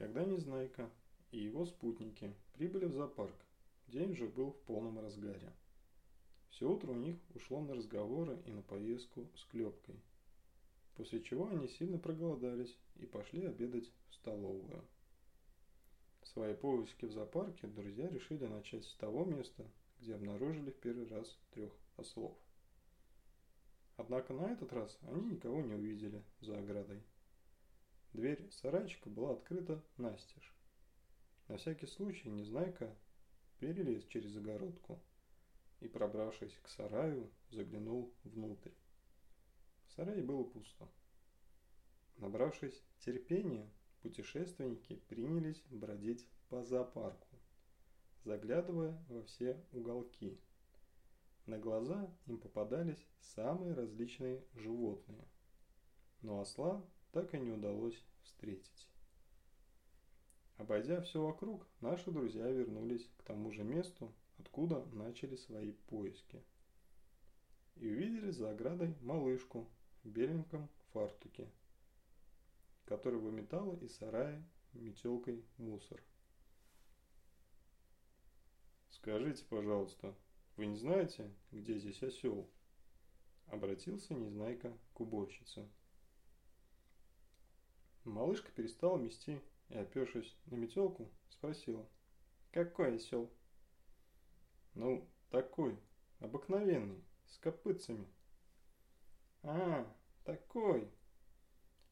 Когда Незнайка и его спутники прибыли в зоопарк, день уже был в полном разгаре. Все утро у них ушло на разговоры и на поездку с Клепкой, после чего они сильно проголодались и пошли обедать в столовую. Свои поиски в зоопарке друзья решили начать с того места, где обнаружили в первый раз трех ослов. Однако на этот раз они никого не увидели за оградой. Дверь сарайчика была открыта настежь. На всякий случай Незнайка перелез через загородку и, пробравшись к сараю, заглянул внутрь. В сарае было пусто. Набравшись терпения, путешественники принялись бродить по зоопарку, заглядывая во все уголки. На глаза им попадались самые различные животные, но осла так и не удалось встретить. Обойдя все вокруг, наши друзья вернулись к тому же месту, откуда начали свои поиски. И увидели за оградой малышку в беленьком фартуке, которая выметала из сарая метелкой мусор. «Скажите, пожалуйста, вы не знаете, где здесь осел?» Обратился Незнайка к уборщице. Малышка перестала мести и, опершись на метелку, спросила. «Какой осел?» «Ну, такой, обыкновенный, с копытцами». «А, такой.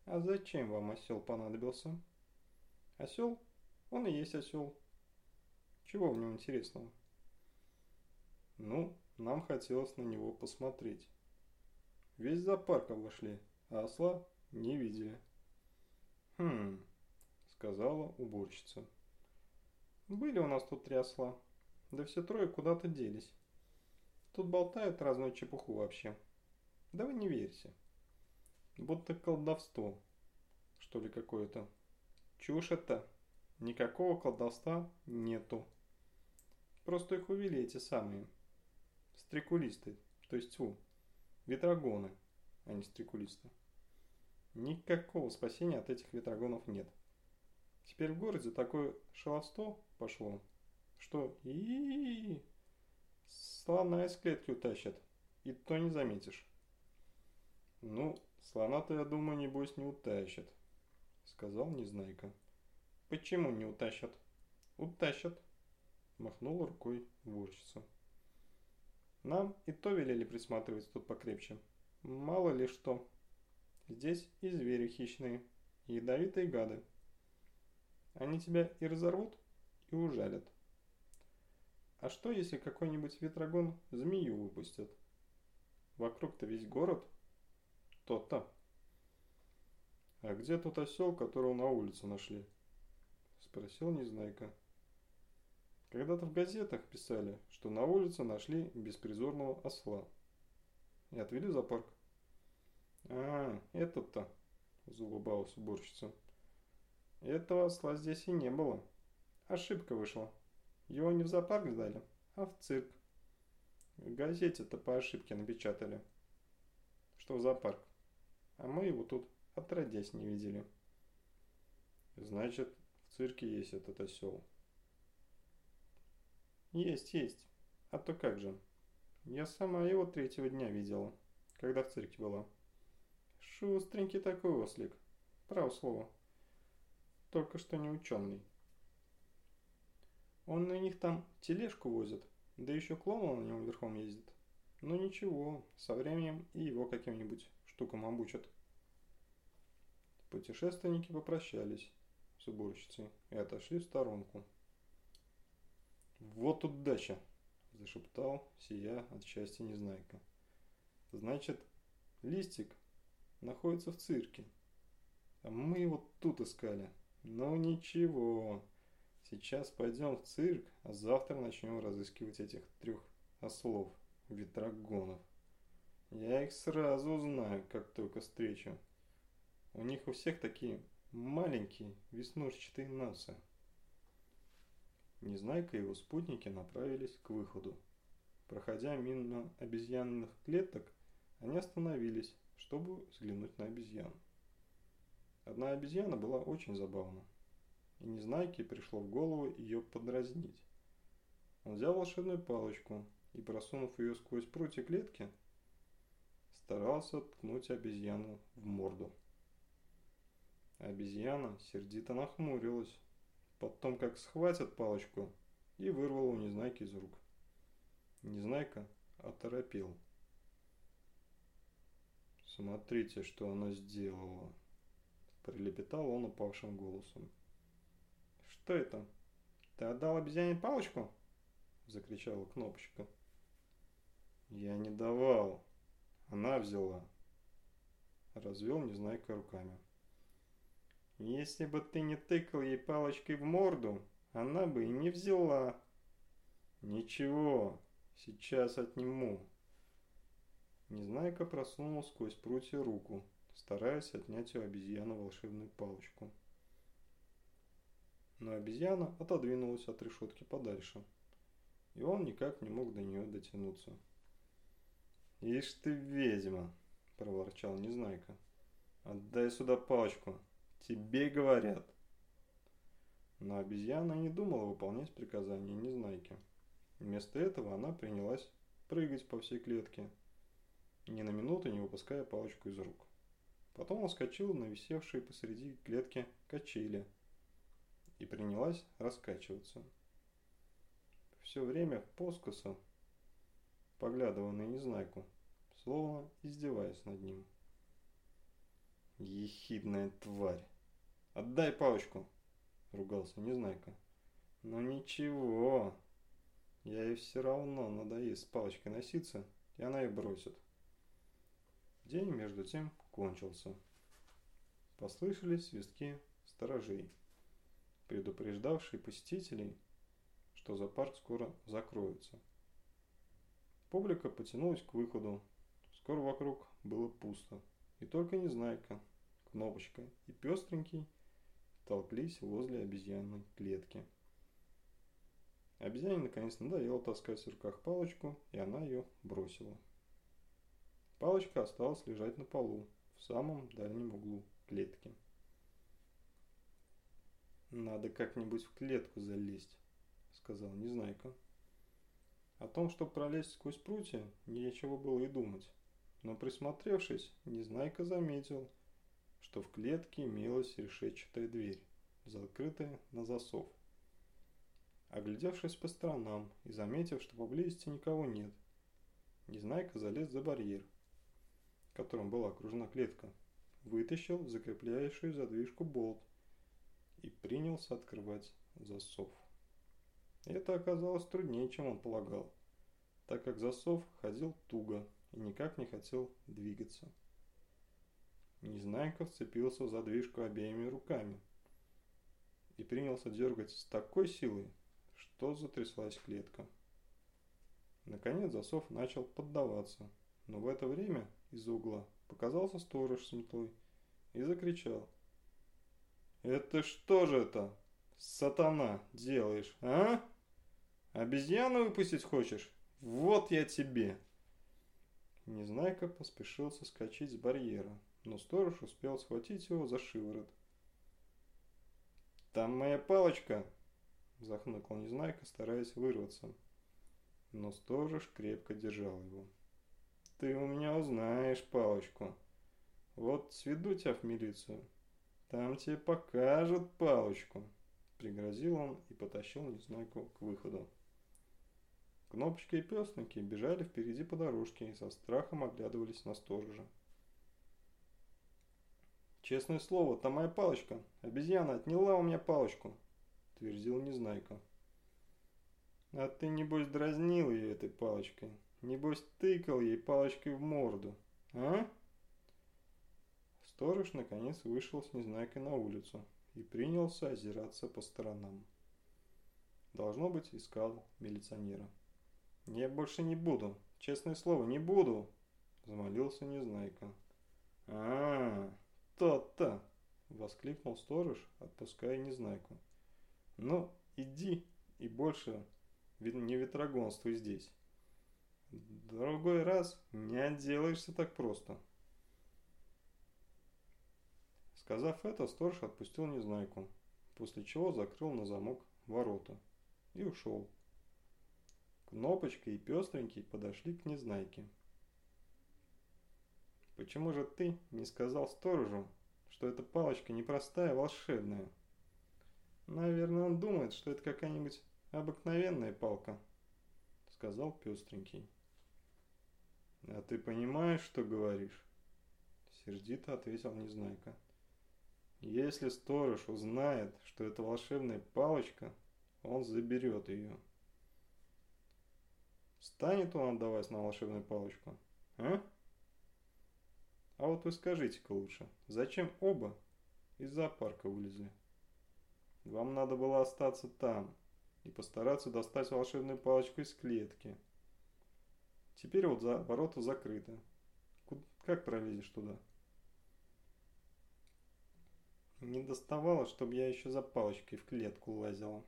А зачем вам осел понадобился?» «Осел? Он и есть осел. Чего в нем интересного?» «Ну, нам хотелось на него посмотреть. Весь зоопарк обошли, а осла не видели». «Хм», – сказала уборщица. «Были у нас тут три осла, да все трое куда-то делись. Тут болтают разную чепуху вообще. Да вы не верьте. Будто колдовство, что ли, какое-то. Чушь это. Никакого колдовства нету. Просто их увели эти самые стрекулисты, то есть тьфу, ветрогоны, а не стрекулисты. Никакого спасения от этих ветрогонов нет. Теперь в городе такое шаловство пошло, что и, -и, -и слона из клетки утащат, и то не заметишь. Ну, слона-то, я думаю, небось не утащат, сказал Незнайка. Почему не утащат? Утащат, махнула рукой уборщица. Нам и то велели присматривать тут покрепче. Мало ли что. Здесь и звери хищные, и ядовитые гады. Они тебя и разорвут, и ужалят. А что, если какой-нибудь ветрогон змею выпустит? Вокруг-то весь город. То-то. А где тот осел, которого на улице нашли? Спросил Незнайка. Когда-то в газетах писали, что на улице нашли беспризорного осла. И отвели в зоопарк. «А, этот-то», – заулыбалась уборщица. «Этого осла здесь и не было. Ошибка вышла. Его не в зоопарк сдали, а в цирк. В газете-то по ошибке напечатали, что в зоопарк. А мы его тут отродясь не видели». «Значит, в цирке есть этот осел». «Есть, есть. А то как же. Я сама его третьего дня видела, когда в цирке была». Шустренький такой ослик. Право слово. Только что не ученый. Он на них там тележку возит, да еще клоун на нем верхом ездит. Но ну ничего, со временем и его каким-нибудь штукам обучат. Путешественники попрощались с уборщицей и отошли в сторонку. «Вот удача!» – зашептал, сия от счастья Незнайка. «Значит, листик находится в цирке. А мы его тут искали. Ну ничего. Сейчас пойдем в цирк, а завтра начнем разыскивать этих трех ослов, ветрогонов. Я их сразу узнаю, как только встречу. У них у всех такие маленькие веснушчатые носы. Незнайка и его спутники направились к выходу. Проходя мимо обезьянных клеток, они остановились чтобы взглянуть на обезьян. Одна обезьяна была очень забавна. и Незнайке пришло в голову ее подразнить. Он взял волшебную палочку и, просунув ее сквозь прутья клетки, старался ткнуть обезьяну в морду. Обезьяна сердито нахмурилась, потом как схватит палочку и вырвала у Незнайки из рук. Незнайка оторопел. «Смотрите, что она сделала!» Прилепетал он упавшим голосом. «Что это? Ты отдал обезьяне палочку?» Закричала кнопочка. «Я не давал. Она взяла». Развел Незнайка руками. «Если бы ты не тыкал ей палочкой в морду, она бы и не взяла». «Ничего, сейчас отниму». Незнайка просунул сквозь прутья руку, стараясь отнять у обезьяны волшебную палочку. Но обезьяна отодвинулась от решетки подальше, и он никак не мог до нее дотянуться. «Ишь ты ведьма!» – проворчал Незнайка. «Отдай сюда палочку! Тебе говорят!» Но обезьяна не думала выполнять приказания Незнайки. Вместо этого она принялась прыгать по всей клетке, ни на минуту не выпуская палочку из рук. Потом он вскочил на висевшие посреди клетки качели и принялась раскачиваться. Все время поскоса, поглядывая на Незнайку, словно издеваясь над ним. «Ехидная тварь! Отдай палочку!» – ругался Незнайка. «Но ничего, я ей все равно надоест с палочкой носиться, и она ее бросит». День, между тем, кончился. Послышались свистки сторожей, предупреждавшие посетителей, что зоопарк скоро закроется. Публика потянулась к выходу. Скоро вокруг было пусто. И только Незнайка, Кнопочка и Пестренький толклись возле обезьянной клетки. Обезьяне наконец надоело таскать в руках палочку, и она ее бросила. Палочка осталась лежать на полу, в самом дальнем углу клетки. «Надо как-нибудь в клетку залезть», — сказал Незнайка. О том, чтобы пролезть сквозь прутья, нечего было и думать. Но присмотревшись, Незнайка заметил, что в клетке имелась решетчатая дверь, закрытая на засов. Оглядевшись по сторонам и заметив, что поблизости никого нет, Незнайка залез за барьер – которым была окружена клетка, вытащил закрепляющую задвижку болт и принялся открывать засов. Это оказалось труднее, чем он полагал, так как засов ходил туго и никак не хотел двигаться. Незнайка вцепился в задвижку обеими руками и принялся дергать с такой силой, что затряслась клетка. Наконец засов начал поддаваться, но в это время из угла показался сторож с метлой и закричал. «Это что же это, сатана, делаешь, а? Обезьяну выпустить хочешь? Вот я тебе!» Незнайка поспешил соскочить с барьера, но сторож успел схватить его за шиворот. «Там моя палочка!» – захныкал Незнайка, стараясь вырваться. Но сторож крепко держал его. Ты у меня узнаешь палочку. Вот сведу тебя в милицию. Там тебе покажут палочку. Пригрозил он и потащил Незнайку к выходу. Кнопочка и песники бежали впереди по дорожке и со страхом оглядывались на сторожа. «Честное слово, там моя палочка. Обезьяна отняла у меня палочку», – твердил Незнайка. «А ты, небось, дразнил ее этой палочкой», Небось, тыкал ей палочкой в морду, а? Сторож наконец вышел с Незнайкой на улицу и принялся озираться по сторонам. Должно быть, искал милиционера. «Я больше не буду, честное слово, не буду!» – замолился Незнайка. -а то-то!» – воскликнул сторож, отпуская Незнайку. «Ну, иди и больше не ветрогонствуй здесь». Другой раз не отделаешься так просто. Сказав это, сторож отпустил Незнайку. после чего закрыл на замок ворота и ушел. Кнопочка и Пестренький подошли к Незнайке. «Почему же ты не сказал сторожу, что эта палочка непростая, волшебная?» «Наверное, он думает, что это какая-нибудь обыкновенная палка», — сказал Пестренький. «А ты понимаешь, что говоришь?» Сердито ответил Незнайка. «Если сторож узнает, что это волшебная палочка, он заберет ее». Станет он отдавать на волшебную палочку, а? А вот вы скажите-ка лучше, зачем оба из зоопарка вылезли? Вам надо было остаться там и постараться достать волшебную палочку из клетки. Теперь вот за ворота закрыты. Как пролезешь туда? Не доставало, чтобы я еще за палочкой в клетку лазила.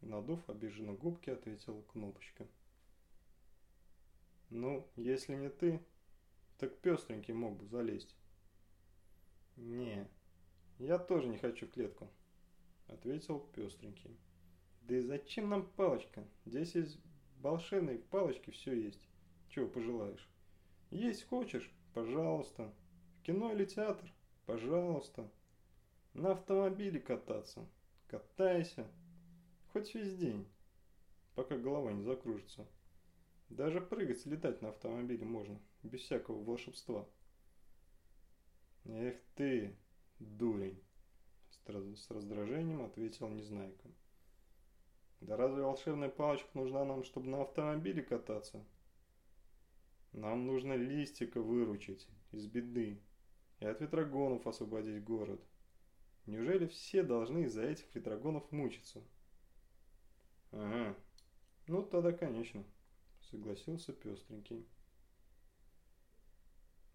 Надув обиженно губки, ответила Кнопочка. Ну, если не ты, так пестренький мог бы залезть. Не, я тоже не хочу клетку, ответил пестренький. Да и зачем нам палочка? Здесь из волшебной палочки все есть. Чего пожелаешь? Есть хочешь? Пожалуйста. В кино или театр? Пожалуйста. На автомобиле кататься? Катайся. Хоть весь день, пока голова не закружится. Даже прыгать, летать на автомобиле можно, без всякого волшебства. Эх ты, дурень, с раздражением ответил Незнайка. Да разве волшебная палочка нужна нам, чтобы на автомобиле кататься? Нам нужно листика выручить из беды и от ветрогонов освободить город. Неужели все должны из-за этих ветрогонов мучиться? Ага, ну тогда конечно согласился пестренький.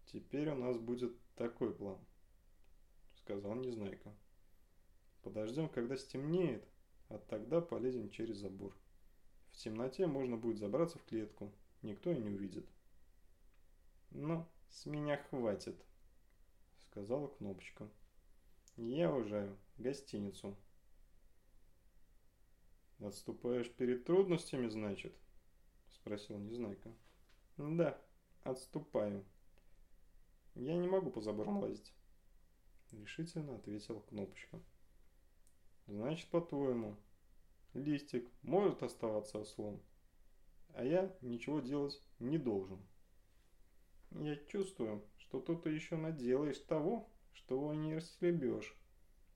Теперь у нас будет такой план, сказал Незнайка. Подождем, когда стемнеет, а тогда полезем через забор. В темноте можно будет забраться в клетку, никто и не увидит. Ну, с меня хватит, сказала Кнопочка. Я уезжаю в гостиницу. Отступаешь перед трудностями, значит? спросил Незнайка. Да, отступаю. Я не могу по заборам лазить. Решительно ответила Кнопочка. Значит, по-твоему, листик может оставаться ослом, а я ничего делать не должен. Я чувствую, что тут ты еще наделаешь того, что не расхлебешь.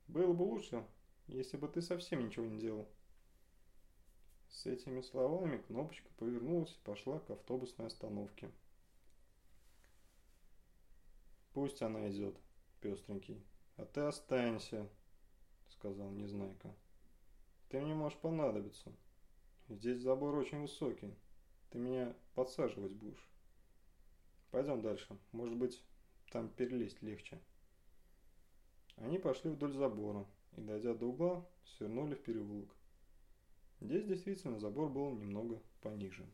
Было бы лучше, если бы ты совсем ничего не делал. С этими словами Кнопочка повернулась и пошла к автобусной остановке. «Пусть она идет, пестренький, а ты останься», — сказал Незнайка. «Ты мне можешь понадобиться. Здесь забор очень высокий. Ты меня подсаживать будешь. Пойдем дальше. Может быть, там перелезть легче». Они пошли вдоль забора и, дойдя до угла, свернули в переулок. Здесь действительно забор был немного пониже.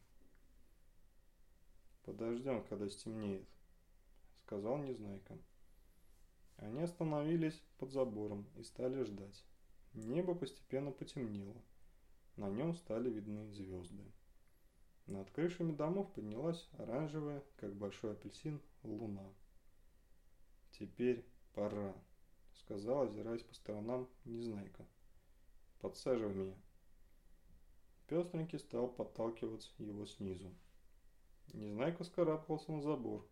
«Подождем, когда стемнеет», — сказал Незнайка. Они остановились под забором и стали ждать. Небо постепенно потемнело. На нем стали видны звезды. Над крышами домов поднялась оранжевая, как большой апельсин, луна. «Теперь пора», — сказал, озираясь по сторонам Незнайка. «Подсаживай меня». Пестренький стал подталкивать его снизу. Незнайка скарабкался на забор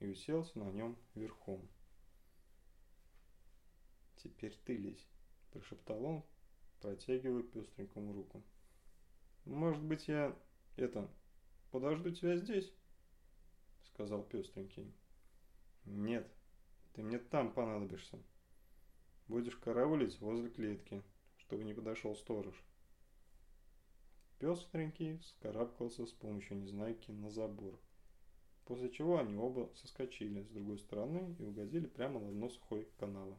и уселся на нем верхом. «Теперь ты лезь», – прошептал он, протягивая пестренькому руку. «Может быть, я, это, подожду тебя здесь?» – сказал пестренький. «Нет, ты мне там понадобишься. Будешь караулить возле клетки, чтобы не подошел сторож». Пестренький вскарабкался с помощью незнайки на забор, после чего они оба соскочили с другой стороны и угодили прямо на дно сухой канавы.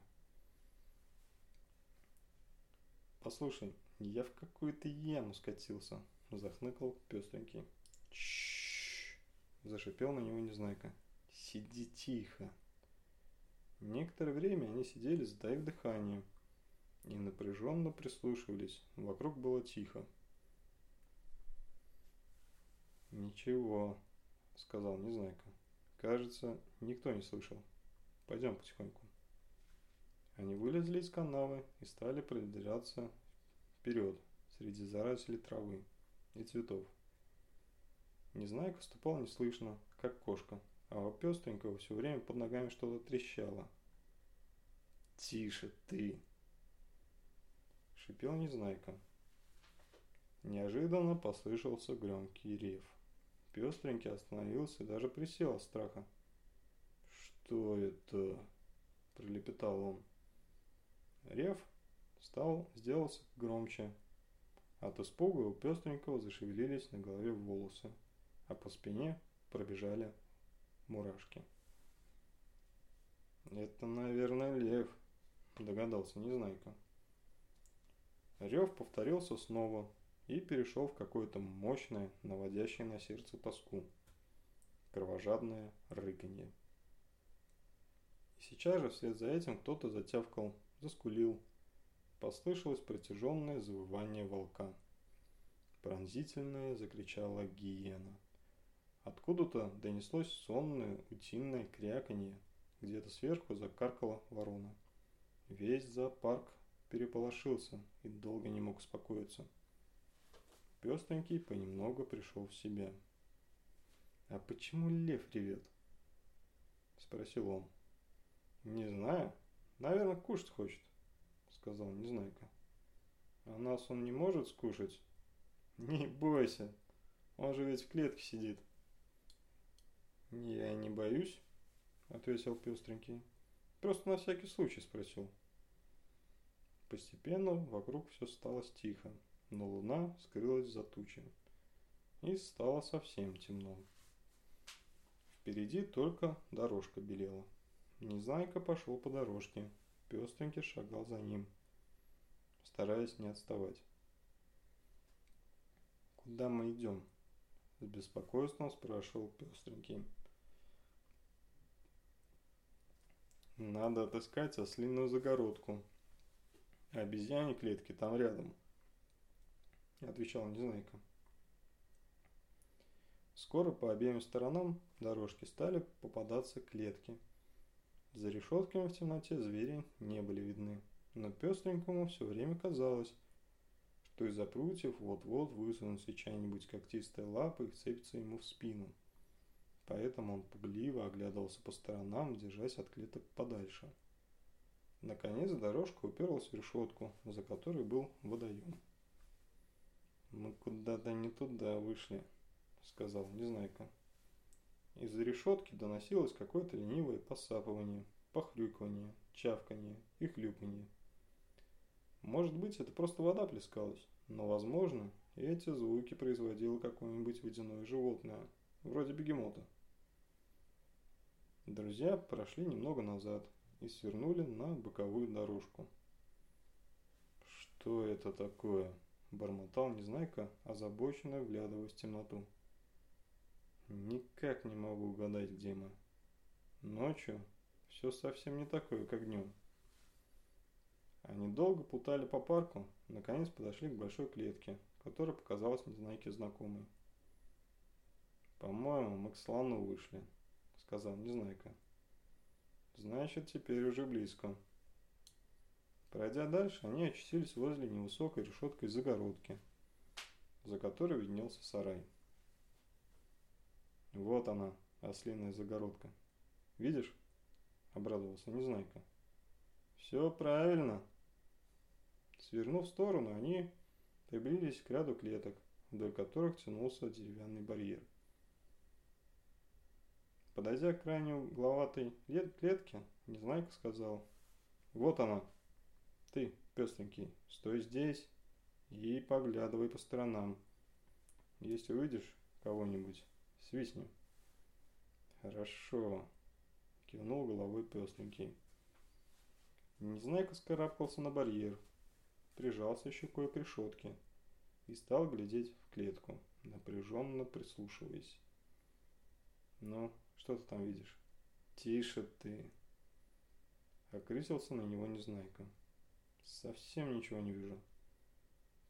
«Послушай, я в какую-то яму скатился», – захныкал пестренький. «Чшшш!» – зашипел на него Незнайка. «Сиди тихо!» Некоторое время они сидели, затаив дыхание, и напряженно прислушивались. Вокруг было тихо. «Ничего», — сказал Незнайка. «Кажется, никто не слышал. Пойдем потихоньку». Они вылезли из канавы и стали продвигаться вперед среди зарослей травы и цветов. Незнайка ступал неслышно, как кошка, а у пестренького все время под ногами что-то трещало. «Тише ты!» – шипел Незнайка. Неожиданно послышался громкий рев. Пестренький остановился и даже присел от страха. «Что это?» – пролепетал он. Рев стал, сделался громче. От испуга у пестренького зашевелились на голове волосы, а по спине пробежали мурашки. «Это, наверное, лев», – догадался Незнайка. Рев повторился снова, и перешел в какое-то мощное, наводящее на сердце тоску. Кровожадное рыканье. И сейчас же вслед за этим кто-то затявкал, заскулил. Послышалось протяженное завывание волка. Пронзительное закричала гиена. Откуда-то донеслось сонное утиное кряканье. Где-то сверху закаркала ворона. Весь зоопарк переполошился и долго не мог успокоиться. Пестренький понемногу пришел в себя. «А почему лев ревет?» – спросил он. «Не знаю. Наверное, кушать хочет», – сказал Незнайка. «А нас он не может скушать?» «Не бойся, он же ведь в клетке сидит». «Я не боюсь», – ответил Пестренький. «Просто на всякий случай спросил». Постепенно вокруг все стало тихо но луна скрылась за тучами, и стало совсем темно. Впереди только дорожка белела. Незнайка пошел по дорожке, пестренький шагал за ним, стараясь не отставать. «Куда мы идем?» – с беспокойством спрашивал пестренький. «Надо отыскать ослиную загородку. Обезьяне клетки там рядом», – отвечал Незнайка. Скоро по обеим сторонам дорожки стали попадаться клетки. За решетками в темноте звери не были видны, но пестренькому все время казалось, что из-за прутьев вот-вот высунутся чья-нибудь когтистая лапа и вцепится ему в спину. Поэтому он пугливо оглядывался по сторонам, держась от клеток подальше. Наконец дорожка уперлась в решетку, за которой был водоем. «Мы куда-то не туда вышли», — сказал Незнайка. Из-за решетки доносилось какое-то ленивое посапывание, похрюкивание, чавканье и хлюпанье. Может быть, это просто вода плескалась, но, возможно, эти звуки производило какое-нибудь водяное животное, вроде бегемота. Друзья прошли немного назад и свернули на боковую дорожку. «Что это такое?» Бормотал Незнайка, озабоченно вглядываясь в темноту. Никак не могу угадать, где мы. Ночью все совсем не такое, как днем. Они долго путали по парку, наконец подошли к большой клетке, которая показалась Незнайке знакомой. «По-моему, мы к слону вышли», — сказал Незнайка. «Значит, теперь уже близко». Пройдя дальше, они очутились возле невысокой решеткой загородки, за которой виднелся сарай. «Вот она, ослиная загородка. Видишь?» – обрадовался Незнайка. «Все правильно!» Свернув в сторону, они приблизились к ряду клеток, вдоль которых тянулся деревянный барьер. Подойдя к крайней угловатой клетке, Незнайка сказал «Вот она!» Ты, пестренький, стой здесь и поглядывай по сторонам. Если увидишь кого-нибудь, свистни. Хорошо, кивнул головой пестренький. Незнайка скарабкался на барьер, прижался щекой к решетке и стал глядеть в клетку, напряженно прислушиваясь. «Ну, что ты там видишь?» «Тише ты!» Окрысился на него Незнайка. Совсем ничего не вижу.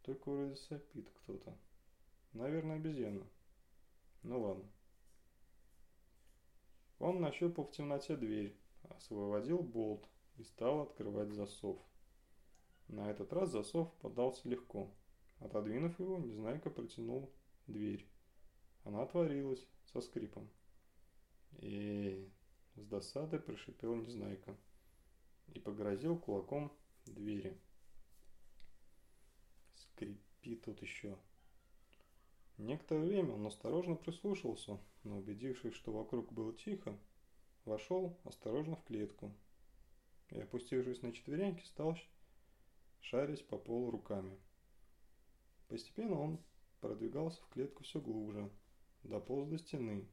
Только вроде сопит кто-то. Наверное, обезьяна. Ну ладно. Он нащупал в темноте дверь, освободил болт и стал открывать засов. На этот раз засов поддался легко. Отодвинув его, Незнайка протянул дверь. Она отворилась со скрипом. «Эй!» – с досадой прошипел Незнайка и погрозил кулаком двери. Скрипи тут еще. Некоторое время он осторожно прислушался, но убедившись, что вокруг было тихо, вошел осторожно в клетку и, опустившись на четвереньки, стал шарить по полу руками. Постепенно он продвигался в клетку все глубже, дополз до стены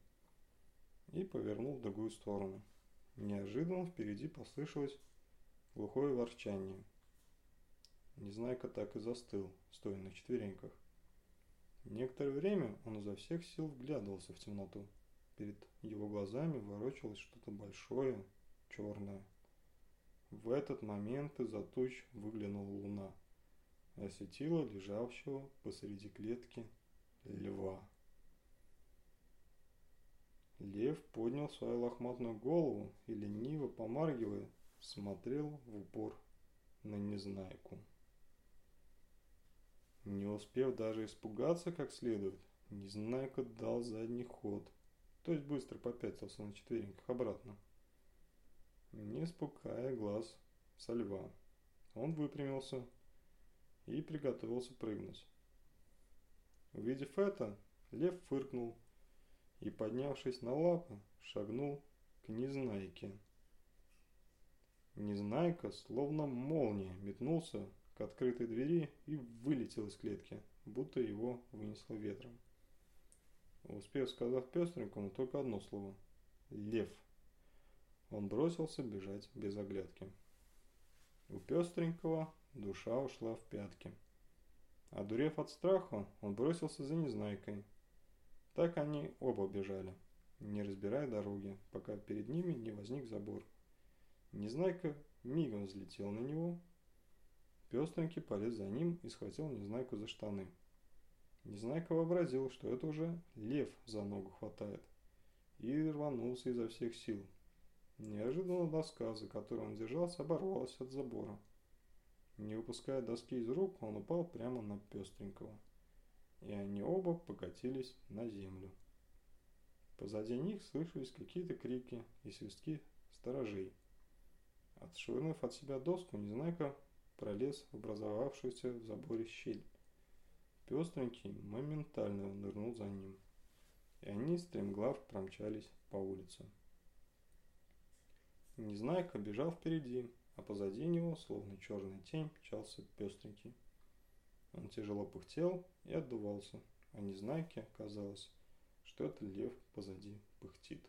и повернул в другую сторону. Неожиданно впереди послышалось глухое ворчание. Незнайка так и застыл, стоя на четвереньках. Некоторое время он изо всех сил вглядывался в темноту. Перед его глазами ворочалось что-то большое, черное. В этот момент из-за туч выглянула луна и осветила лежавшего посреди клетки льва. Лев поднял свою лохматную голову и, лениво помаргивая, смотрел в упор на Незнайку. Не успев даже испугаться как следует, Незнайка дал задний ход, то есть быстро попятился на четвереньках обратно. Не спуская глаз со льва, он выпрямился и приготовился прыгнуть. Увидев это, лев фыркнул и, поднявшись на лапы, шагнул к Незнайке. Незнайка, словно молния, метнулся к открытой двери и вылетел из клетки, будто его вынесло ветром. Успев сказать пестренькому только одно слово – «Лев». Он бросился бежать без оглядки. У пестренького душа ушла в пятки. Одурев от страха, он бросился за Незнайкой. Так они оба бежали, не разбирая дороги, пока перед ними не возник забор. Незнайка мигом взлетел на него Пестренький полез за ним и схватил Незнайку за штаны. Незнайка вообразил, что это уже лев за ногу хватает, и рванулся изо всех сил. Неожиданно доска, за которой он держался, оборвалась от забора. Не выпуская доски из рук, он упал прямо на пестренького, и они оба покатились на землю. Позади них слышались какие-то крики и свистки сторожей. Отшвырнув от себя доску, Незнайка пролез в образовавшуюся в заборе щель. Пестренький моментально нырнул за ним, и они стремглав промчались по улице. Незнайка бежал впереди, а позади него, словно черная тень, мчался пестренький. Он тяжело пыхтел и отдувался, а Незнайке казалось, что это лев позади пыхтит.